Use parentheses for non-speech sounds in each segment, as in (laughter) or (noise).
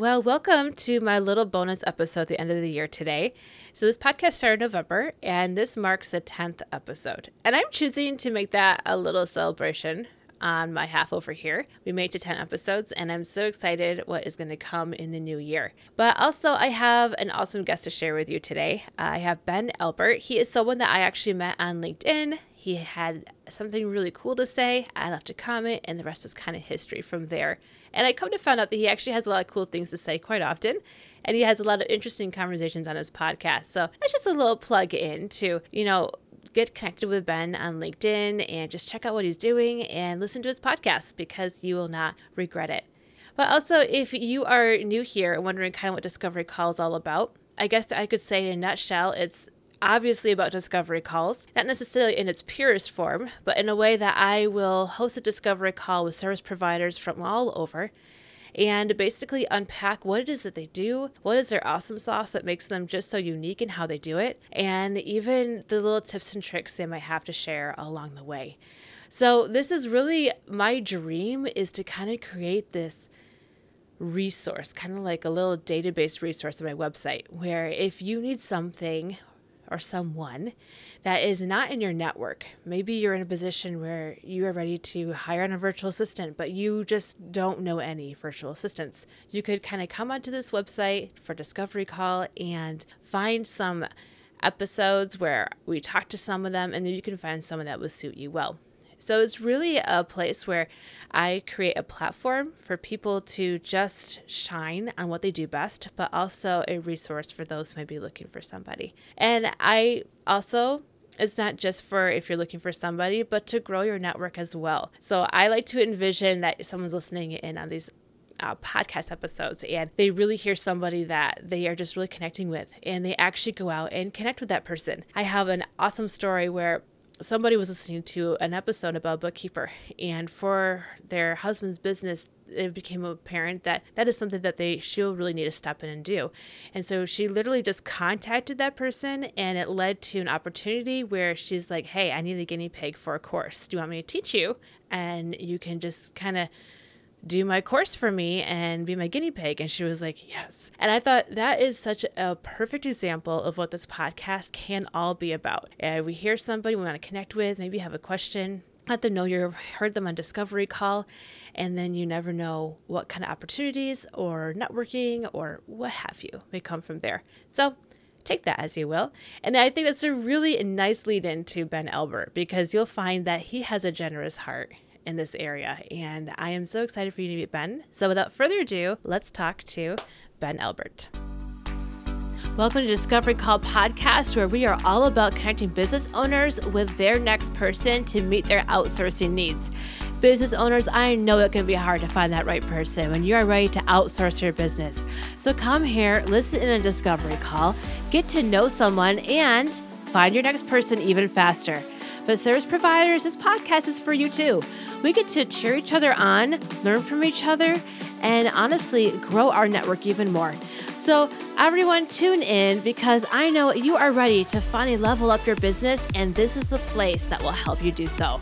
Well, welcome to my little bonus episode at the end of the year today. So, this podcast started November, and this marks the 10th episode. And I'm choosing to make that a little celebration on my half over here. We made to 10 episodes, and I'm so excited what is going to come in the new year. But also, I have an awesome guest to share with you today. I have Ben Albert. He is someone that I actually met on LinkedIn. He had something really cool to say. I left a comment, and the rest is kind of history from there. And I come to find out that he actually has a lot of cool things to say quite often. And he has a lot of interesting conversations on his podcast. So that's just a little plug in to, you know, get connected with Ben on LinkedIn and just check out what he's doing and listen to his podcast because you will not regret it. But also, if you are new here and wondering kind of what Discovery Call is all about, I guess I could say in a nutshell, it's obviously about discovery calls, not necessarily in its purest form, but in a way that I will host a discovery call with service providers from all over and basically unpack what it is that they do, what is their awesome sauce that makes them just so unique in how they do it, and even the little tips and tricks they might have to share along the way. So this is really my dream is to kind of create this resource, kind of like a little database resource on my website, where if you need something or someone that is not in your network. Maybe you're in a position where you are ready to hire on a virtual assistant, but you just don't know any virtual assistants. You could kind of come onto this website for Discovery Call and find some episodes where we talk to some of them, and you can find someone that would suit you well. So it's really a place where I create a platform for people to just shine on what they do best, but also a resource for those who might be looking for somebody. And I also it's not just for if you're looking for somebody, but to grow your network as well. So I like to envision that someone's listening in on these uh, podcast episodes and they really hear somebody that they are just really connecting with and they actually go out and connect with that person. I have an awesome story where somebody was listening to an episode about bookkeeper and for their husband's business it became apparent that that is something that they she'll really need to step in and do. And so she literally just contacted that person and it led to an opportunity where she's like hey i need a guinea pig for a course. Do you want me to teach you? And you can just kind of do my course for me and be my guinea pig? And she was like, Yes. And I thought that is such a perfect example of what this podcast can all be about. And we hear somebody we want to connect with, maybe have a question, let them know you heard them on Discovery Call, and then you never know what kind of opportunities or networking or what have you may come from there. So take that as you will. And I think that's a really nice lead into Ben Albert because you'll find that he has a generous heart in this area. And I am so excited for you to meet Ben. So without further ado, let's talk to Ben Albert. Welcome to Discovery Call Podcast, where we are all about connecting business owners with their next person to meet their outsourcing needs. Business owners, I know it can be hard to find that right person when you are ready to outsource your business. So come here, listen in a Discovery Call, get to know someone, and find your next person even faster. But service providers, this podcast is for you too. We get to cheer each other on, learn from each other, and honestly grow our network even more. So, everyone, tune in because I know you are ready to finally level up your business, and this is the place that will help you do so.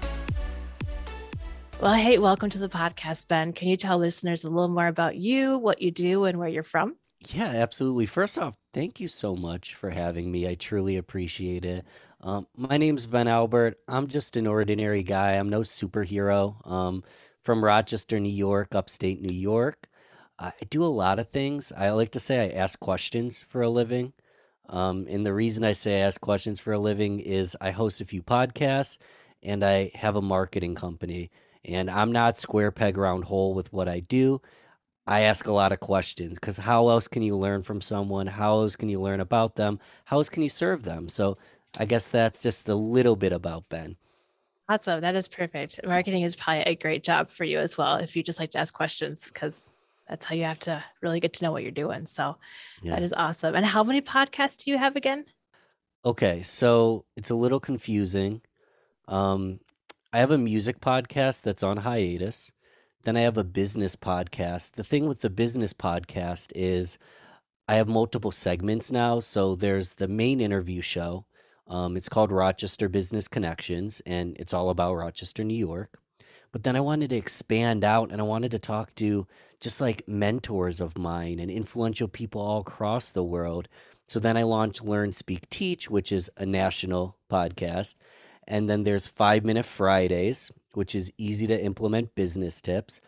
Well, hey, welcome to the podcast, Ben. Can you tell listeners a little more about you, what you do, and where you're from? Yeah, absolutely. First off, thank you so much for having me. I truly appreciate it. Um, my name's Ben Albert. I'm just an ordinary guy. I'm no superhero. Um, from Rochester, New York, upstate New York. I do a lot of things. I like to say I ask questions for a living. Um, and the reason I say I ask questions for a living is I host a few podcasts and I have a marketing company. And I'm not square peg round hole with what I do. I ask a lot of questions because how else can you learn from someone? How else can you learn about them? How else can you serve them? So I guess that's just a little bit about Ben. Awesome. That is perfect. Marketing is probably a great job for you as well if you just like to ask questions because that's how you have to really get to know what you're doing. So yeah. that is awesome. And how many podcasts do you have again? Okay, so it's a little confusing. Um, I have a music podcast that's on hiatus. Then I have a business podcast. The thing with the business podcast is I have multiple segments now. So there's the main interview show, um, it's called Rochester Business Connections, and it's all about Rochester, New York. but then I wanted to expand out and I wanted to talk to just like mentors of mine and influential people all across the world. So then I launched Learn, Speak, Teach, which is a national podcast. And then there's Five Minute Fridays, which is easy to implement business tips.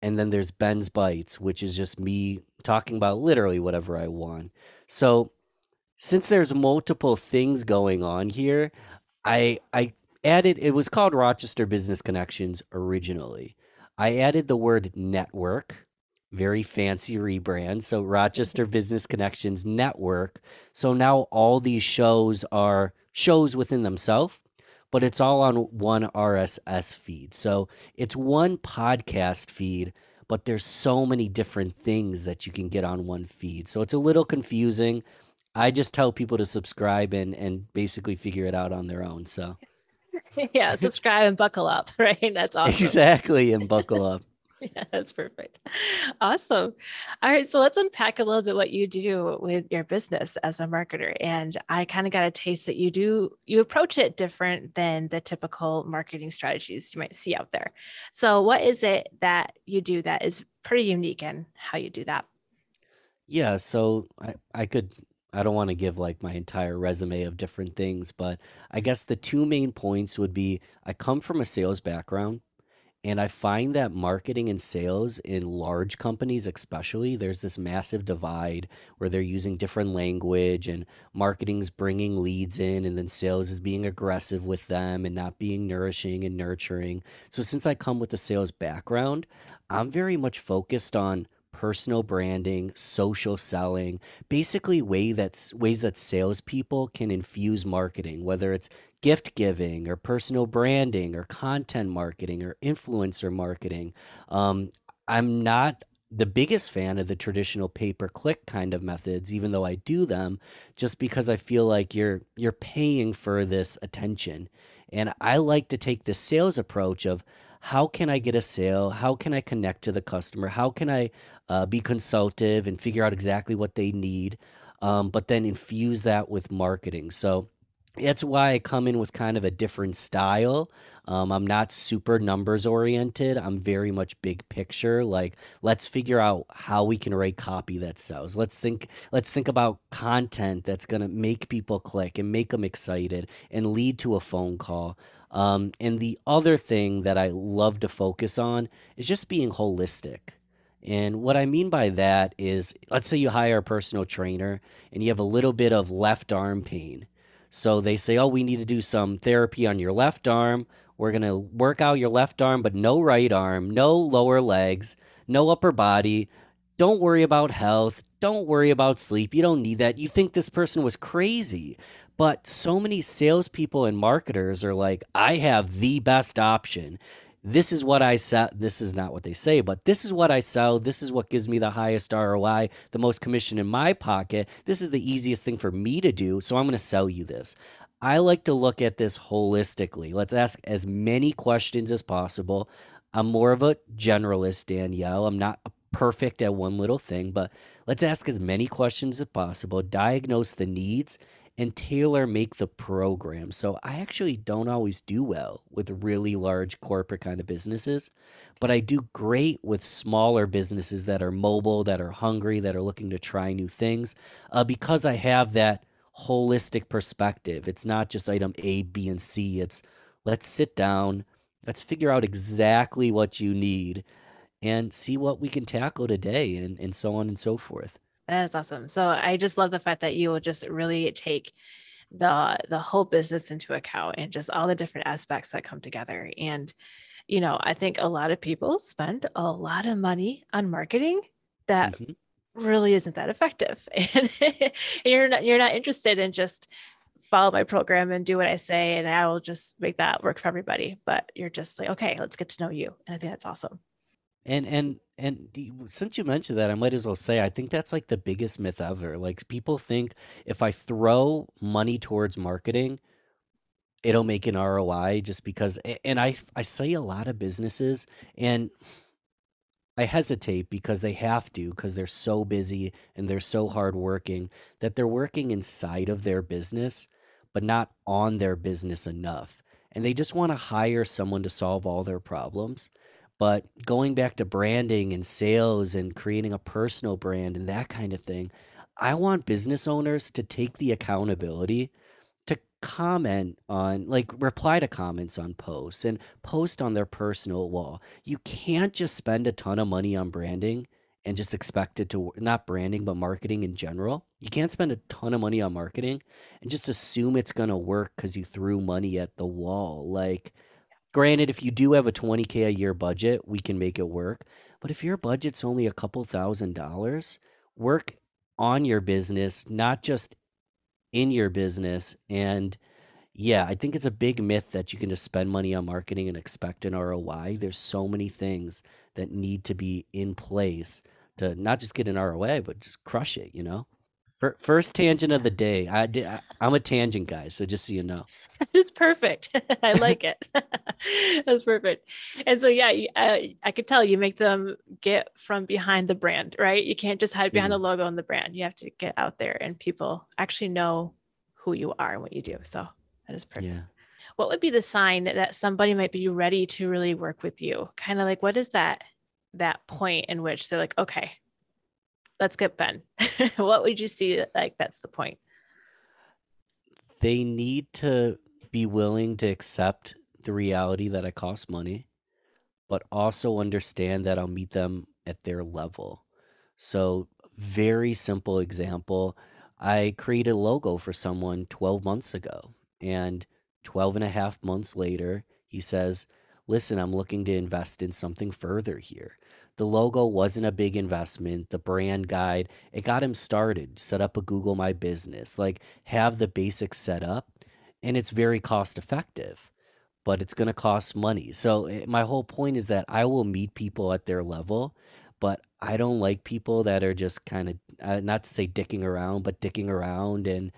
And then there's Ben's Bites, which is just me talking about literally whatever I want. So since there's multiple things going on here, I I added it was called Rochester Business Connections originally. I added the word network, very fancy rebrand. So Rochester mm-hmm. Business Connections Network. So now all these shows are shows within themselves, but it's all on one RSS feed. So it's one podcast feed, but there's so many different things that you can get on one feed. So it's a little confusing. I just tell people to subscribe and and basically figure it out on their own. So (laughs) yeah, subscribe and buckle up, (laughs) right? That's (laughs) awesome. exactly, and buckle up. yeah, that's perfect. Awesome. All right, so let's unpack a little bit what you do with your business as a marketer. And I kind of got a taste that you do you approach it different than the typical marketing strategies you might see out there. So, what is it that you do that is pretty unique in how you do that? Yeah, so I I could I don't want to give like my entire resume of different things, but I guess the two main points would be I come from a sales background and I find that marketing and sales in large companies, especially, there's this massive divide where they're using different language and marketing's bringing leads in, and then sales is being aggressive with them and not being nourishing and nurturing. So, since I come with a sales background, I'm very much focused on personal branding, social selling, basically way that's ways that salespeople can infuse marketing, whether it's gift giving or personal branding or content marketing or influencer marketing. Um, I'm not the biggest fan of the traditional pay per click kind of methods, even though I do them, just because I feel like you're you're paying for this attention. And I like to take the sales approach of how can I get a sale? How can I connect to the customer? How can I uh, be consultative and figure out exactly what they need, um, but then infuse that with marketing. So that's why I come in with kind of a different style. Um, I'm not super numbers oriented. I'm very much big picture. Like, let's figure out how we can write copy that sells. Let's think. Let's think about content that's gonna make people click and make them excited and lead to a phone call. Um, and the other thing that I love to focus on is just being holistic. And what I mean by that is, let's say you hire a personal trainer and you have a little bit of left arm pain. So they say, oh, we need to do some therapy on your left arm. We're going to work out your left arm, but no right arm, no lower legs, no upper body. Don't worry about health. Don't worry about sleep. You don't need that. You think this person was crazy. But so many salespeople and marketers are like, I have the best option this is what I sell. This is not what they say, but this is what I sell. This is what gives me the highest ROI, the most commission in my pocket. This is the easiest thing for me to do. So I'm going to sell you this. I like to look at this holistically. Let's ask as many questions as possible. I'm more of a generalist, Danielle. I'm not perfect at one little thing, but let's ask as many questions as possible, diagnose the needs, and tailor make the program. So I actually don't always do well with really large corporate kind of businesses, but I do great with smaller businesses that are mobile, that are hungry, that are looking to try new things uh, because I have that holistic perspective. It's not just item A, B, and C. It's let's sit down, let's figure out exactly what you need and see what we can tackle today and, and so on and so forth. That is awesome. So I just love the fact that you will just really take the the whole business into account and just all the different aspects that come together. And you know, I think a lot of people spend a lot of money on marketing that mm-hmm. really isn't that effective. (laughs) And you're not you're not interested in just follow my program and do what I say and I will just make that work for everybody. But you're just like, okay, let's get to know you. And I think that's awesome. And and and since you mentioned that, I might as well say I think that's like the biggest myth ever. Like people think if I throw money towards marketing, it'll make an ROI just because and I I say a lot of businesses and I hesitate because they have to because they're so busy and they're so hardworking that they're working inside of their business but not on their business enough. and they just want to hire someone to solve all their problems. But going back to branding and sales and creating a personal brand and that kind of thing, I want business owners to take the accountability to comment on, like, reply to comments on posts and post on their personal wall. You can't just spend a ton of money on branding and just expect it to not branding but marketing in general. You can't spend a ton of money on marketing and just assume it's going to work cuz you threw money at the wall. Like granted if you do have a 20k a year budget, we can make it work. But if your budget's only a couple thousand dollars, work on your business, not just in your business and yeah, I think it's a big myth that you can just spend money on marketing and expect an ROI. There's so many things that need to be in place to not just get an ROI, but just crush it, you know? First tangent of the day. I did, I, am a tangent guy, so just so you know. (laughs) It's perfect. (laughs) I like it. (laughs) That's perfect. And so, yeah, I, I could tell you make them get from behind the brand, right? You can't just hide behind mm. the logo and the brand. You have to get out there and people actually know who you are and what you do. So that is perfect. Yeah. What would be the sign that somebody might be ready to really work with you? Kind of like, what is that that point in which they're like, okay, let's get Ben. what would you see like that's the point? They need to be willing to accept the reality that it costs money, but also understand that I'll meet them at their level. So, very simple example I created a logo for someone 12 months ago, and 12 and a half months later, he says, Listen, I'm looking to invest in something further here. The logo wasn't a big investment. The brand guide, it got him started. Set up a Google My Business, like have the basics set up, and it's very cost effective, but it's going to cost money. So, eh, my whole point is that I will meet people at their level, but I don't like people that are just kind of, uh, not to say dicking around, but dicking around and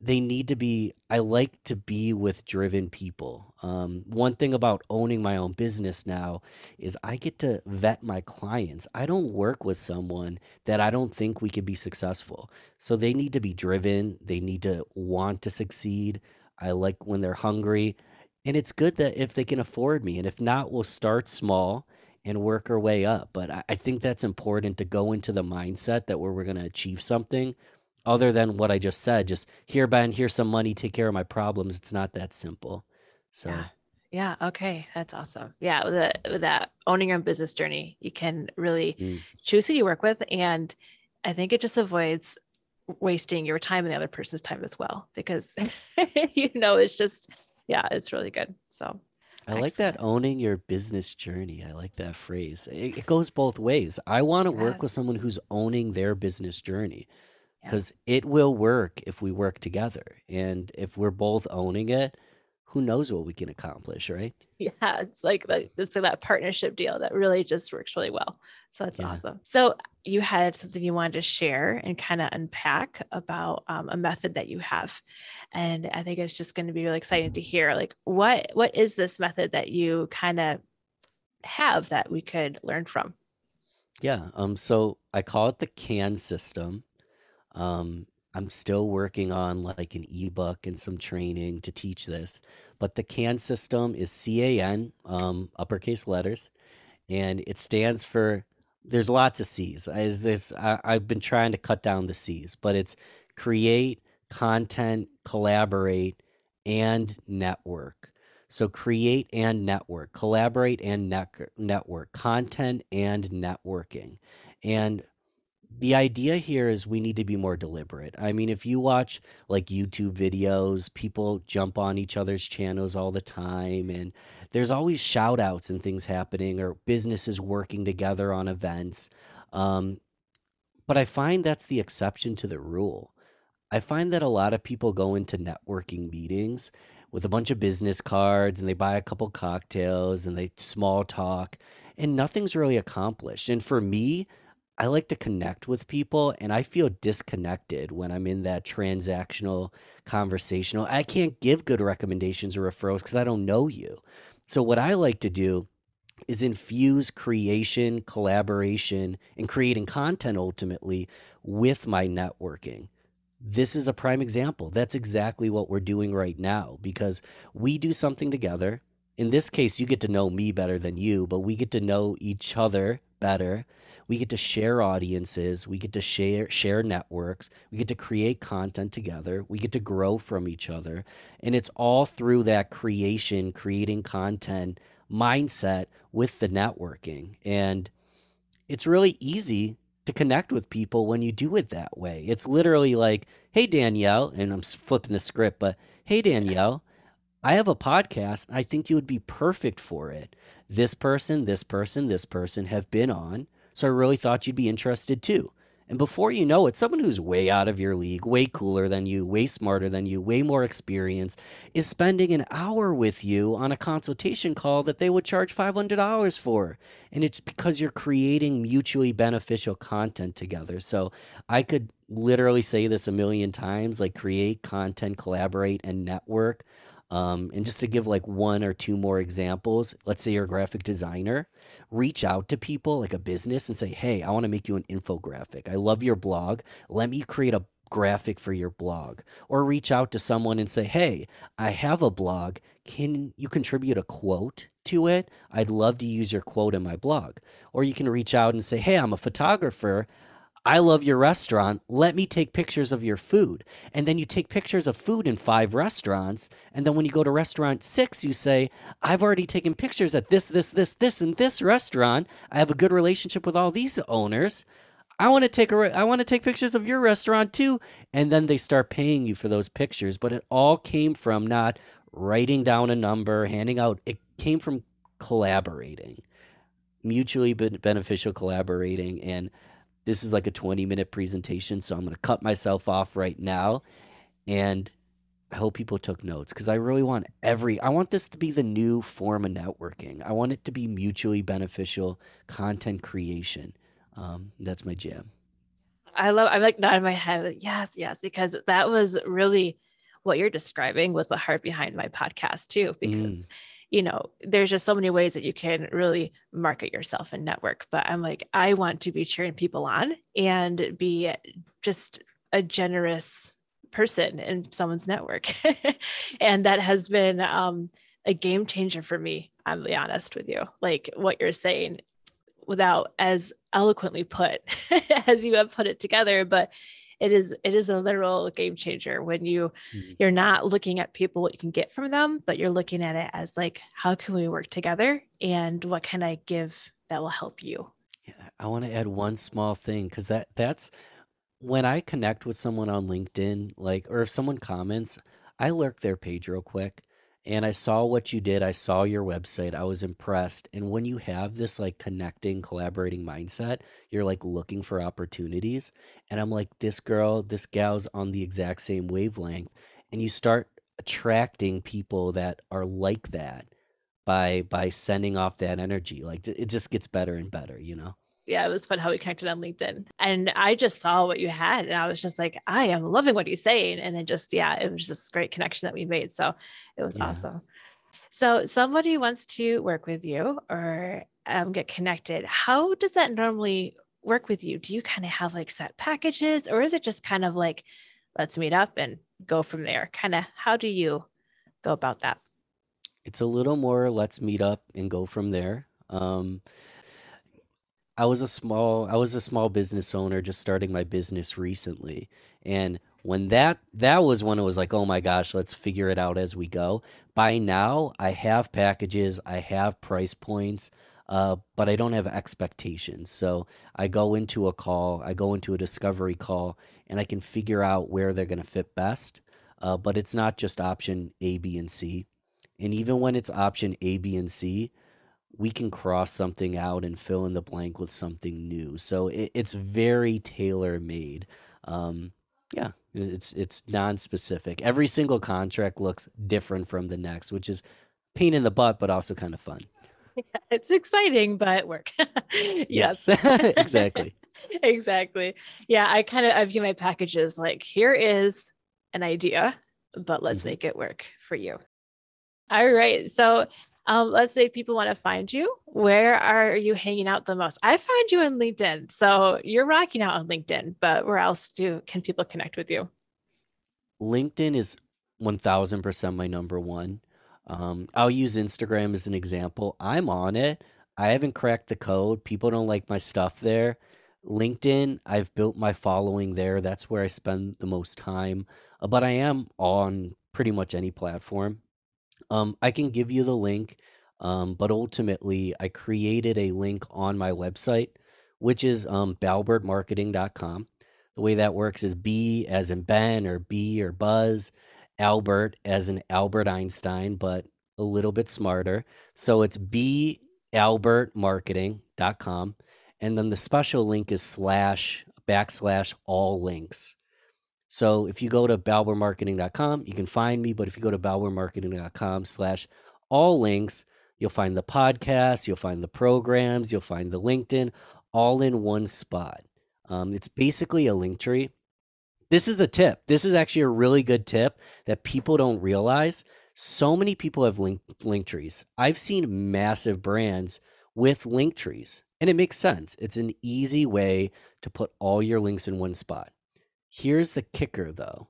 they need to be i like to be with driven people. Um, one thing about owning my own business now is i get to vet my clients. I don't work with someone that i don't think we could be successful. So they need to be driven. They need to want to succeed i like when they're hungry and it's good that if they can afford me and if not we'll start small and work our way up but i, I think that's important to go into the mindset that where we're going to achieve something other than what I just said, just here, Ben, here's some money, take care of my problems. It's not that simple. So, yeah. Yeah. Okay. That's awesome. Yeah. With, the, with that owning your own business journey, you can really mm. choose who you work with. And I think it just avoids wasting your time and the other person's time as well, because, (laughs) (laughs) you know, it's just, yeah, it's really good. So, I like that owning your business journey. I like that phrase. It, it goes both ways. I want to yes. work with someone who's owning their business journey because it will work if we work together. And if we're both owning it, who knows what we can accomplish, right? (laughs) Yeah, it's like the, it's like that partnership deal that really just works really well. So that's yeah. awesome. So you had something you wanted to share and kind of unpack about um, a method that you have, and I think it's just going to be really exciting to hear. Like, what what is this method that you kind of have that we could learn from? Yeah. Um. So I call it the CAN system, um, I'm still working on like an ebook and some training to teach this, but the CAN system is C A N, um, uppercase letters, and it stands for. There's lots of C's. As this, I've been trying to cut down the C's, but it's create, content, collaborate, and network. So create and network, collaborate and net- network, content and networking. And the idea here is we need to be more deliberate. I mean, if you watch like YouTube videos, people jump on each other's channels all the time, and there's always shout outs and things happening, or businesses working together on events. Um, but I find that's the exception to the rule. I find that a lot of people go into networking meetings with a bunch of business cards and they buy a couple cocktails and they small talk, and nothing's really accomplished. And for me, I like to connect with people and I feel disconnected when I'm in that transactional conversational. I can't give good recommendations or referrals because I don't know you. So, what I like to do is infuse creation, collaboration, and creating content ultimately with my networking. this is a prime example. That's exactly what we're doing right now because we do something together. In this case, you get to know me better than you, but we get to know each other better. We get to share audiences, we get to share share networks, we get to create content together, we get to grow from each other. And it's all through that creation, creating content mindset with the networking. And it's really easy to connect with people when you do it that way. It's literally like, hey, Danielle, and I'm flipping the script, but hey, Danielle, I have a podcast. I think you would be perfect for it. This person, this person, this person have been on. So I really thought you'd be interested too. And before you know it, someone who's way out of your league, way cooler than you, way smarter than you, way more experienced, is spending an hour with you on a consultation call that they would charge $500 for. And it's because you're creating mutually beneficial content together. So I could literally say this a million times like create content, collaborate, and network. Um, and just to give like one or two more examples, let's say you're a graphic designer, reach out to people like a business and say, Hey, I want to make you an infographic. I love your blog. Let me create a graphic for your blog. Or reach out to someone and say, Hey, I have a blog. Can you contribute a quote to it? I'd love to use your quote in my blog. Or you can reach out and say, Hey, I'm a photographer. I love your restaurant. Let me take pictures of your food. And then you take pictures of food in five restaurants. And then when you go to restaurant six, you say, I've already taken pictures at this, this, this, this, and this restaurant. I have a good relationship with all these owners. I want to take a, I want to take pictures of your restaurant too. And then they start paying you for those pictures. But it all came from not writing down a number, handing out. It came from collaborating, mutually beneficial collaborating. And this is like a 20 minute presentation, so I'm going to cut myself off right now. And I hope people took notes because I really want every, I want this to be the new form of networking. I want it to be mutually beneficial content creation. Um, that's my jam. I love, I'm like nodding my head. Yes, yes, because that was really what you're describing was the heart behind my podcast too, because. Mm you know, there's just so many ways that you can really market yourself and network. But I'm like, I want to be cheering people on and be just a generous person in someone's network. (laughs) and that has been um, a game changer for me. I'm be honest with you. Like what you're saying without as eloquently put (laughs) as you have put it together, but it is it is a literal game changer when you mm-hmm. you're not looking at people what you can get from them but you're looking at it as like how can we work together and what can i give that will help you yeah, i want to add one small thing because that that's when i connect with someone on linkedin like or if someone comments i lurk their page real quick and I saw what you did. I saw your website. I was impressed. And when you have this like connecting, collaborating mindset, you're like looking for opportunities. And I'm like, this girl, this gal's on the exact same wavelength. And you start attracting people that are like that by by sending off that energy. Like it just gets better and better, you know? Yeah, it was fun how we connected on LinkedIn. And I just saw what you had and I was just like, I am loving what he's saying. And then just, yeah, it was just great connection that we made. So it was yeah. awesome. So somebody wants to work with you or um, get connected. How does that normally work with you? Do you kind of have like set packages or is it just kind of like, let's meet up and go from there? Kind of how do you go about that? It's a little more let's meet up and go from there. Um, I was a small I was a small business owner just starting my business recently. And when that that was when it was like, "Oh my gosh, let's figure it out as we go." By now, I have packages, I have price points, uh, but I don't have expectations. So I go into a call, I go into a discovery call, and I can figure out where they're going to fit best. Uh, but it's not just option A, B, and C. And even when it's option A, B, and C, we can cross something out and fill in the blank with something new. So it, it's very tailor made. Um, yeah, it's it's non-specific. Every single contract looks different from the next, which is pain in the butt, but also kind of fun. (laughs) Yeah, it's exciting, but work. (laughs) yes, (laughs) exactly. exactly. Yeah, I kind of I view my packages like here is an idea, but let's mm-hmm. make it work for you. All right. So um, let's say people want to find you. Where are you hanging out the most? I find you on LinkedIn. So you're rocking out on LinkedIn, but where else do can people connect with you? LinkedIn is 1000% my number one. Um, I'll use Instagram as an example. I'm on it. I haven't cracked the code. People don't like my stuff there. LinkedIn, I've built my following there. That's where I spend the most time. Uh, but I am on pretty much any platform. Um, I can give you the link, um, but ultimately, I created a link on my website, which is um, balbertmarketing.com. The way that works is B as in Ben or B or Buzz, Albert as in Albert Einstein, but a little bit smarter. So it's B albertmarketing.com. And then the special link is slash backslash all links. So if you go to balbertmarketing.com, you can find me. But if you go to balbertmarketing.com slash all links, you'll find the podcast, you'll find the programs, you'll find the LinkedIn all in one spot. Um, it's basically a link tree. This is a tip. This is actually a really good tip that people don't realize. So many people have link, link trees. I've seen massive brands with link trees, and it makes sense. It's an easy way to put all your links in one spot. Here's the kicker though.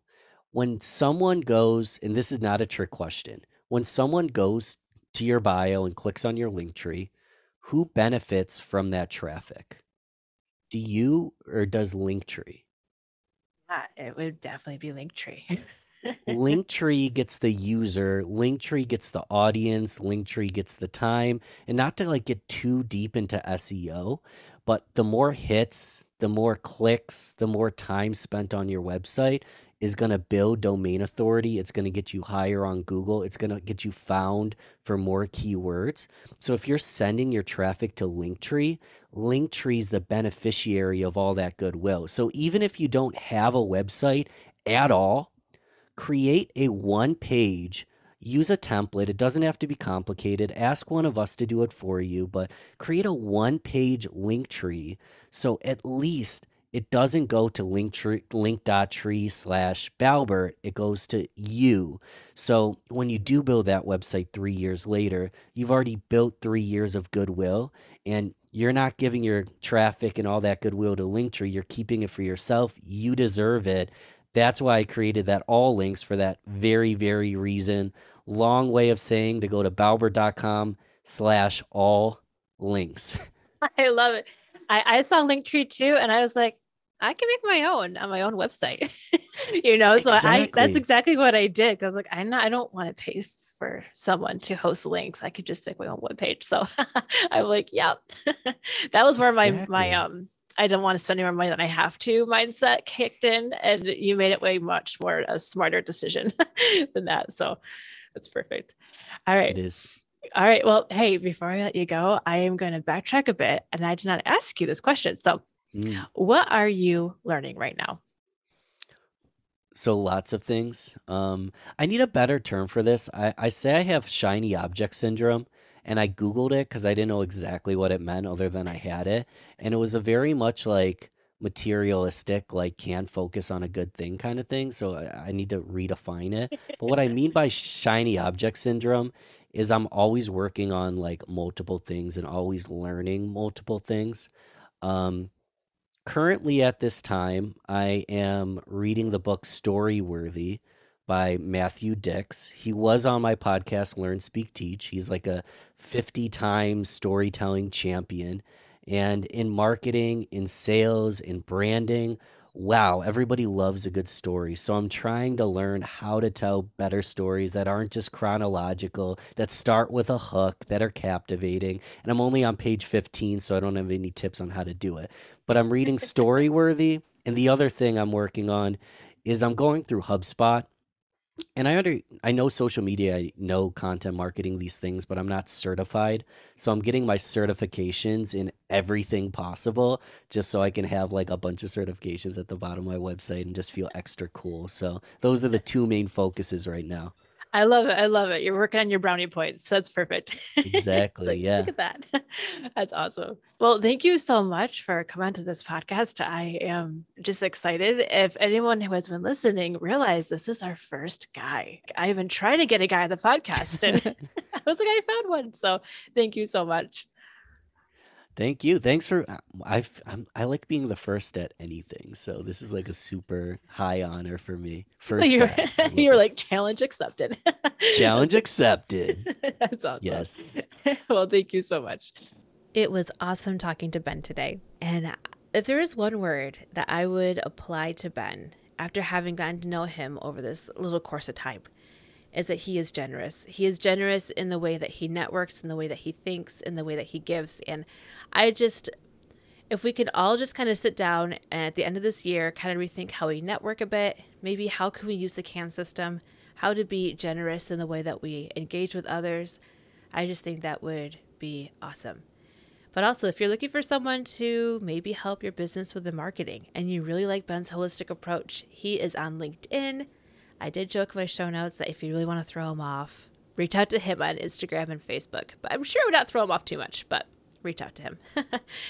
When someone goes, and this is not a trick question, when someone goes to your bio and clicks on your link tree, who benefits from that traffic? Do you or does Linktree? Yeah, it would definitely be Linktree. (laughs) Linktree gets the user, Linktree gets the audience, Linktree gets the time. And not to like get too deep into SEO, but the more hits, the more clicks, the more time spent on your website is going to build domain authority. It's going to get you higher on Google. It's going to get you found for more keywords. So if you're sending your traffic to Linktree, Linktree is the beneficiary of all that goodwill. So even if you don't have a website at all, create a one page use a template. It doesn't have to be complicated. Ask one of us to do it for you, but create a one page link tree so at least it doesn't go to link tree, link.tree slash Balbert. It goes to you. So when you do build that website three years later, you've already built three years of goodwill and you're not giving your traffic and all that goodwill to Linktree. You're keeping it for yourself. You deserve it. That's why I created that all links for that very, very reason. Long way of saying to go to balbert.com slash all links. (laughs) I love it. I, I saw Linktree too, and I was like, I can make my own on my own website. (laughs) you know, so exactly. I that's exactly what I did. Cause like I'm not I don't want to pay for someone to host links. I could just make my own web page. So (laughs) I'm like, yep. that was where exactly. my my um I don't want to spend any more money than I have to mindset kicked in. And you made it way much more a smarter decision (laughs) than that. So that's perfect. All right. It is. All right. Well, hey, before I let you go, I am going to backtrack a bit and I did not ask you this question. So, mm. what are you learning right now? So, lots of things. Um, I need a better term for this. I, I say I have shiny object syndrome and I Googled it because I didn't know exactly what it meant other than I had it. And it was a very much like materialistic, like can focus on a good thing kind of thing. So I, I need to redefine it. but what I mean by shiny object syndrome is I'm always working on like multiple things and always learning multiple things. Um, currently at this time, I am reading the book Story Storyworthy by Matthew Dicks. He was on my podcast, Learn, Speak, Teach. He's like a 50 time storytelling champion. And in marketing, in sales, in branding, wow, everybody loves a good story. So I'm trying to learn how to tell better stories that aren't just chronological, that start with a hook, that are captivating. And I'm only on page 15, so I don't have any tips on how to do it. But I'm reading (laughs) Storyworthy. And the other thing I'm working on is I'm going through HubSpot and I under I know social media, I know content marketing, these things, but I'm not certified. So I'm getting my certifications in everything possible just so I can have like a bunch of certifications at the bottom of my website and just feel extra cool. So those are the two main focuses right now. I love it. I love it. You're working on your brownie points. That's perfect. (laughs) Exactly. like, yeah. Look at that. (laughs) That's awesome. Well, thank you so much for coming to this podcast. I am just excited. If anyone who has been listening realize this is our first guy, I been trying to get a guy on the podcast and (laughs) I was like, I found one. So thank you so much. Thank you. Thanks for uh, I I'm I like being the first at anything. So this is like a super high honor for me. First so you're, guy. (laughs) you're like challenge accepted. (laughs) challenge accepted. That's awesome. Yes. (laughs) well, thank you so much. It was awesome talking to Ben today. And if there is one word that I would apply to Ben after having gotten to know him over this little course of time, is that he is generous. He is generous in the way that he networks, in the way that he thinks, in the way that he gives. And I just, if we could all just kind of sit down at the end of this year, kind of rethink how we network a bit, maybe how can we use the CAN system, how to be generous in the way that we engage with others, I just think that would be awesome. But also, if you're looking for someone to maybe help your business with the marketing and you really like Ben's holistic approach, he is on LinkedIn. I did joke in my show notes that if you really want to throw him off, reach out to him on Instagram and Facebook. But I'm sure it would not throw him off too much, but reach out to him. (laughs)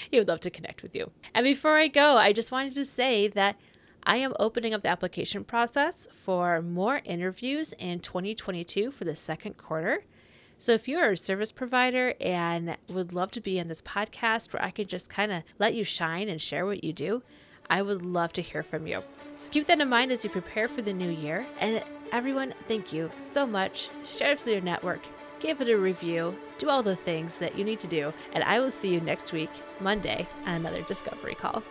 he would love to connect with you. And before I go, I just wanted to say that I am opening up the application process for more interviews in 2022 for the second quarter. So if you are a service provider and would love to be in this podcast where I can just kind of let you shine and share what you do, I would love to hear from you. Keep that in mind as you prepare for the new year. And everyone, thank you so much. Share it with your network, give it a review, do all the things that you need to do. And I will see you next week, Monday, on another Discovery Call.